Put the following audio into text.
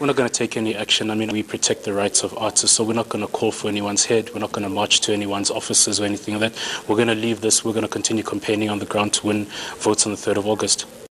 We're not going to take any action. I mean, we protect the rights of artists, so we're not going to call for anyone's head. We're not going to march to anyone's offices or anything like that. We're going to leave this. We're going to continue campaigning on the ground to win votes on the 3rd of August.